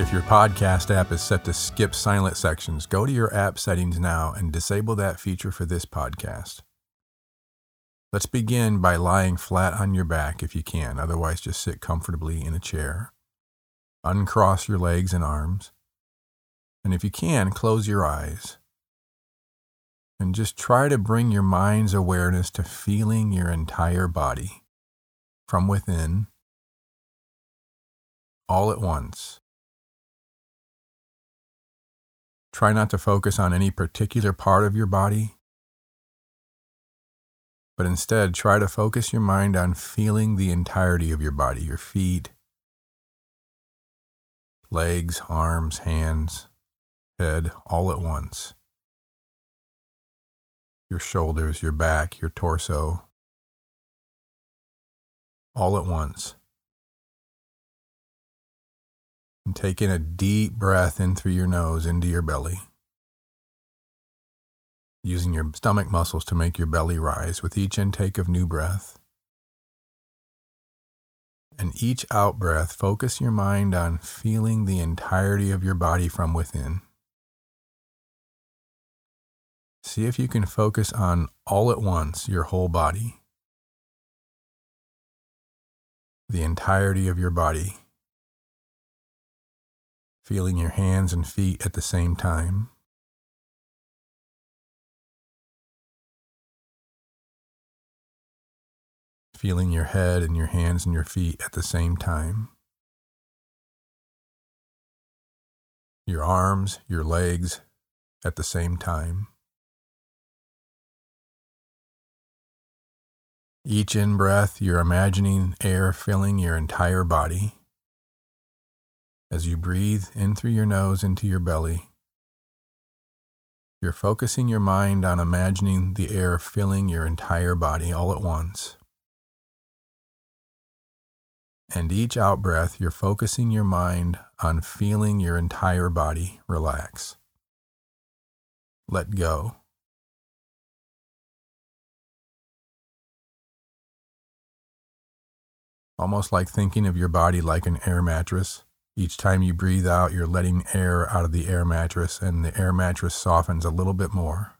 If your podcast app is set to skip silent sections, go to your app settings now and disable that feature for this podcast. Let's begin by lying flat on your back if you can, otherwise, just sit comfortably in a chair. Uncross your legs and arms. And if you can, close your eyes. And just try to bring your mind's awareness to feeling your entire body from within all at once. Try not to focus on any particular part of your body, but instead try to focus your mind on feeling the entirety of your body your feet, legs, arms, hands, head, all at once. Your shoulders, your back, your torso, all at once. And take in a deep breath in through your nose into your belly. Using your stomach muscles to make your belly rise with each intake of new breath. And each out breath, focus your mind on feeling the entirety of your body from within. See if you can focus on all at once your whole body, the entirety of your body feeling your hands and feet at the same time. Feeling your head and your hands and your feet at the same time. Your arms, your legs at the same time. Each in breath, you're imagining air filling your entire body. As you breathe in through your nose into your belly, you're focusing your mind on imagining the air filling your entire body all at once. And each out breath, you're focusing your mind on feeling your entire body relax. Let go. Almost like thinking of your body like an air mattress each time you breathe out, you're letting air out of the air mattress, and the air mattress softens a little bit more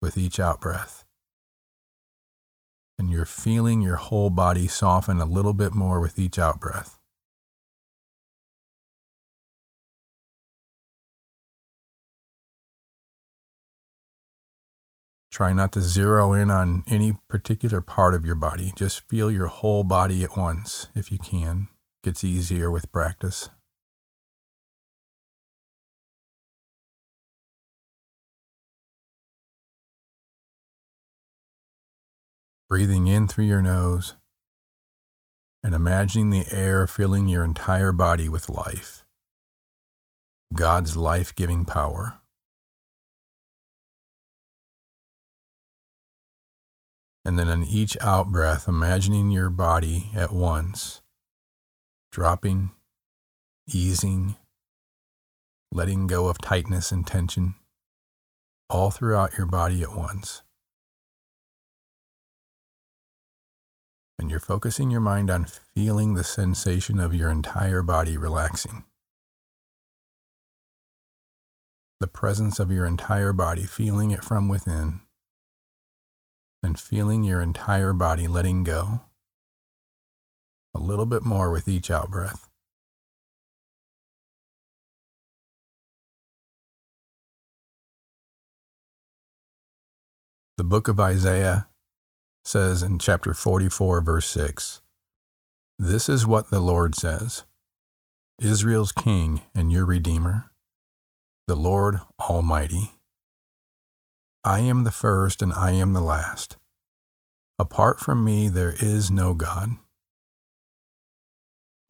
with each out breath. And you're feeling your whole body soften a little bit more with each out breath. Try not to zero in on any particular part of your body. Just feel your whole body at once if you can gets easier with practice. Breathing in through your nose and imagining the air filling your entire body with life, God's life giving power. And then on each out breath, imagining your body at once dropping, easing, letting go of tightness and tension all throughout your body at once. And you're focusing your mind on feeling the sensation of your entire body relaxing. The presence of your entire body, feeling it from within, and feeling your entire body letting go a little bit more with each out breath. The book of Isaiah says in chapter 44, verse 6 This is what the Lord says Israel's King and your Redeemer, the Lord Almighty. I am the first and I am the last. Apart from me, there is no God.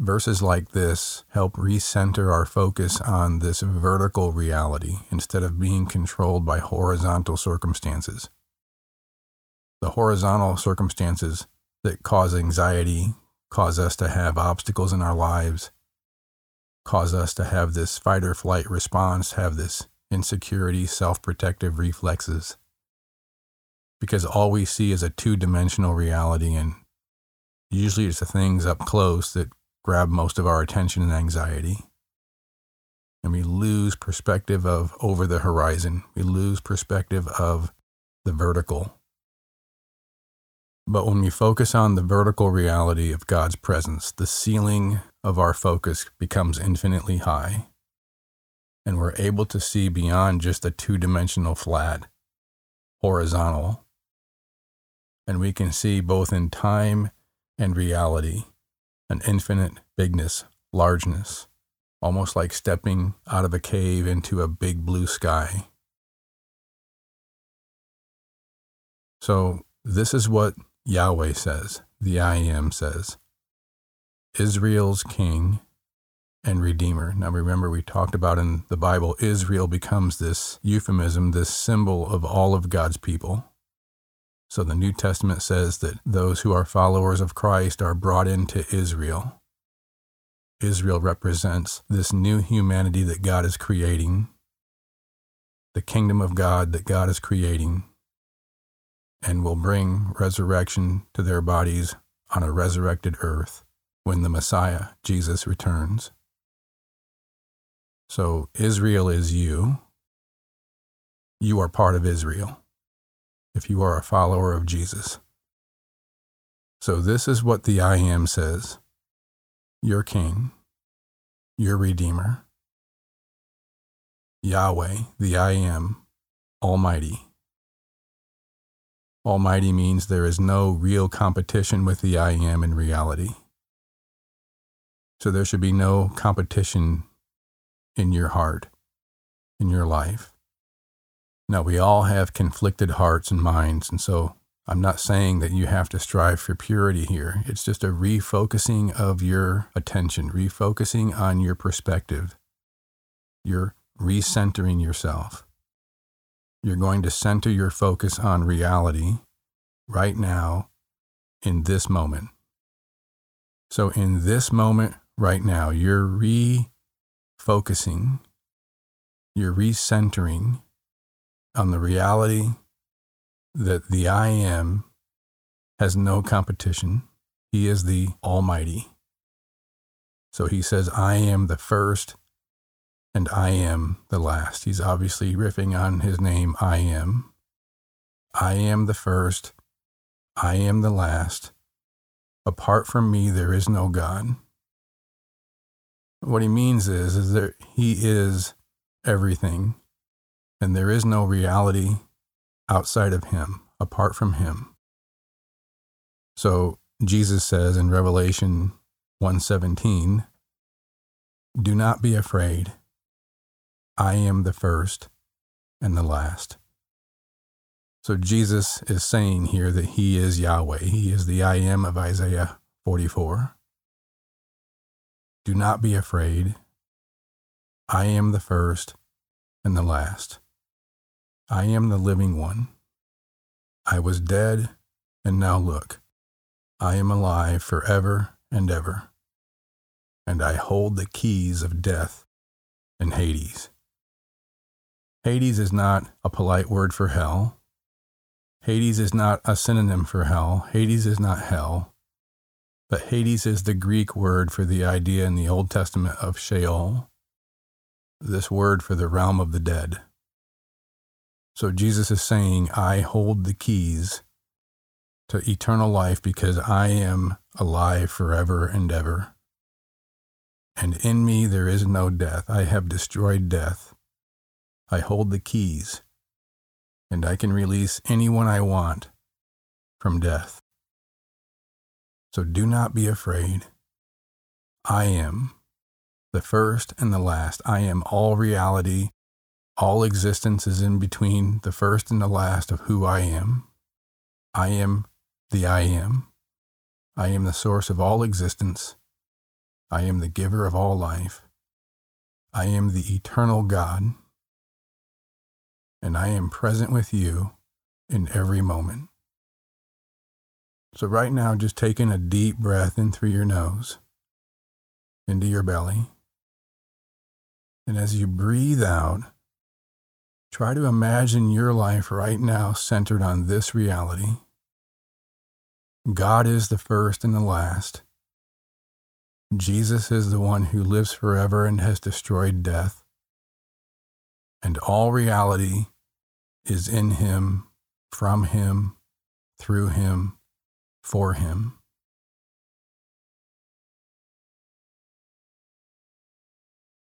Verses like this help recenter our focus on this vertical reality instead of being controlled by horizontal circumstances. The horizontal circumstances that cause anxiety, cause us to have obstacles in our lives, cause us to have this fight or flight response, have this insecurity, self protective reflexes. Because all we see is a two dimensional reality, and usually it's the things up close that grab most of our attention and anxiety. And we lose perspective of over the horizon. We lose perspective of the vertical. But when we focus on the vertical reality of God's presence, the ceiling of our focus becomes infinitely high. And we're able to see beyond just a two dimensional flat, horizontal. And we can see both in time and reality an infinite bigness, largeness, almost like stepping out of a cave into a big blue sky. So, this is what Yahweh says, the I Am says Israel's King and Redeemer. Now, remember, we talked about in the Bible, Israel becomes this euphemism, this symbol of all of God's people. So the New Testament says that those who are followers of Christ are brought into Israel. Israel represents this new humanity that God is creating, the kingdom of God that God is creating, and will bring resurrection to their bodies on a resurrected earth when the Messiah, Jesus, returns. So Israel is you. You are part of Israel if you are a follower of Jesus. So, this is what the I Am says Your King, your Redeemer, Yahweh, the I Am, Almighty. Almighty means there is no real competition with the I Am in reality. So, there should be no competition in your heart, in your life. Now, we all have conflicted hearts and minds, and so I'm not saying that you have to strive for purity here. It's just a refocusing of your attention, refocusing on your perspective. You're recentering yourself. You're going to center your focus on reality right now in this moment. So, in this moment right now, you're refocusing, you're recentering on the reality that the I am has no competition. He is the Almighty. So he says, I am the first and I am the last. He's obviously riffing on his name, I am. I am the first. I am the last. Apart from me, there is no God. What he means is, is that he is everything and there is no reality outside of him, apart from him. So Jesus says in Revelation 1:17, "Do not be afraid. I am the first and the last." So Jesus is saying here that he is Yahweh. He is the I am of Isaiah 44. Do not be afraid. I am the first and the last. I am the living one. I was dead, and now look, I am alive forever and ever, and I hold the keys of death and Hades. Hades is not a polite word for hell. Hades is not a synonym for hell. Hades is not hell. But Hades is the Greek word for the idea in the Old Testament of Sheol, this word for the realm of the dead. So Jesus is saying, I hold the keys to eternal life because I am alive forever and ever. And in me there is no death. I have destroyed death. I hold the keys, and I can release anyone I want from death. So do not be afraid. I am the first and the last. I am all reality all existence is in between the first and the last of who I am. I am the I am. I am the source of all existence. I am the giver of all life. I am the eternal God. And I am present with you in every moment. So, right now, just taking a deep breath in through your nose, into your belly. And as you breathe out, try to imagine your life right now centered on this reality. God is the first and the last. Jesus is the one who lives forever and has destroyed death. And all reality is in him, from him, through him, for him.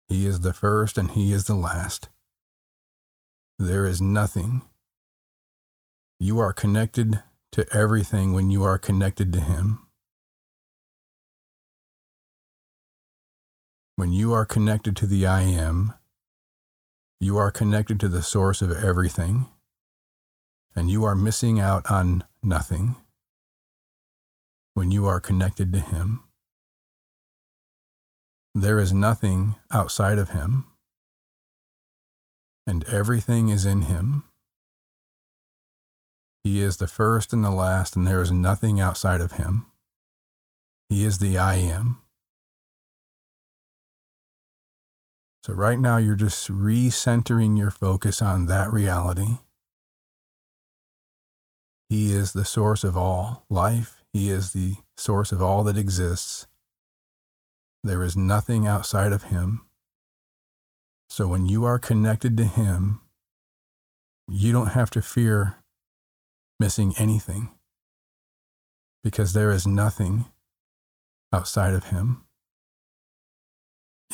He is the first and he is the last. There is nothing. You are connected to everything when you are connected to him. When you are connected to the I am, you are connected to the source of everything, and you are missing out on nothing when you are connected to Him. There is nothing outside of Him, and everything is in Him. He is the first and the last, and there is nothing outside of Him. He is the I am. So, right now, you're just recentering your focus on that reality. He is the source of all life, He is the source of all that exists. There is nothing outside of Him. So, when you are connected to Him, you don't have to fear missing anything because there is nothing outside of Him.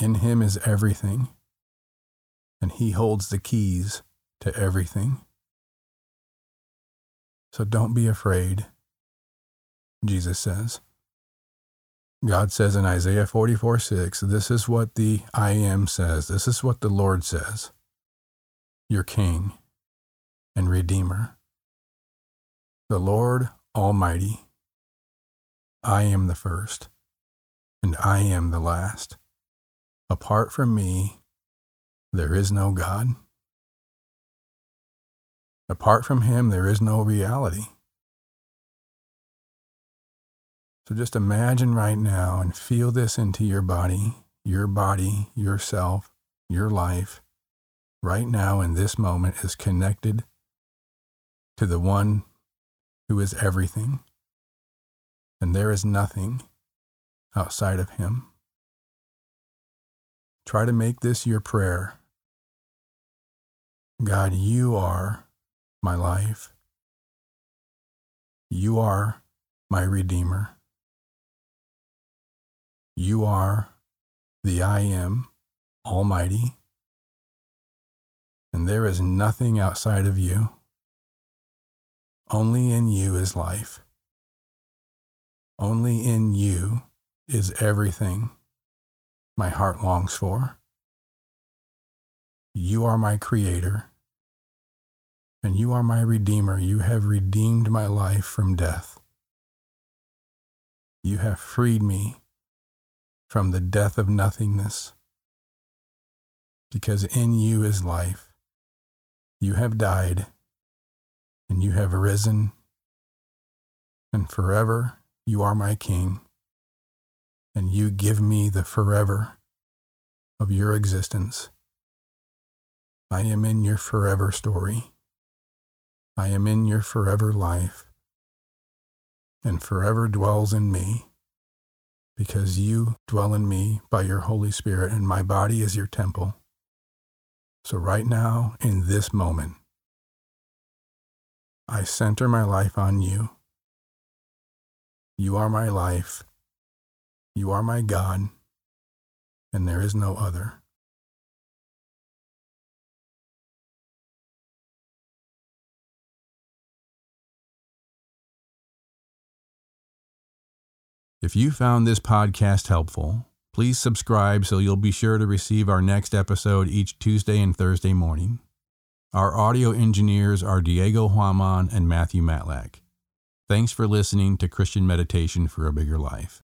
In him is everything, and he holds the keys to everything. So don't be afraid, Jesus says. God says in Isaiah 44 6, this is what the I am says, this is what the Lord says, your King and Redeemer, the Lord Almighty. I am the first, and I am the last. Apart from me, there is no God. Apart from Him, there is no reality. So just imagine right now and feel this into your body, your body, yourself, your life, right now in this moment is connected to the one who is everything. And there is nothing outside of Him. Try to make this your prayer. God, you are my life. You are my Redeemer. You are the I am Almighty. And there is nothing outside of you. Only in you is life. Only in you is everything my heart longs for. You are my creator, and you are my redeemer. You have redeemed my life from death. You have freed me from the death of nothingness, because in you is life. You have died, and you have risen, and forever you are my king and you give me the forever of your existence. I am in your forever story. I am in your forever life, and forever dwells in me, because you dwell in me by your Holy Spirit, and my body is your temple. So, right now, in this moment, I center my life on you. You are my life you are my God, and there is no other. If you found this podcast helpful, please subscribe so you'll be sure to receive our next episode each Tuesday and Thursday morning. Our audio engineers are Diego Huaman and Matthew Matlack. Thanks for listening to Christian Meditation for a Bigger Life.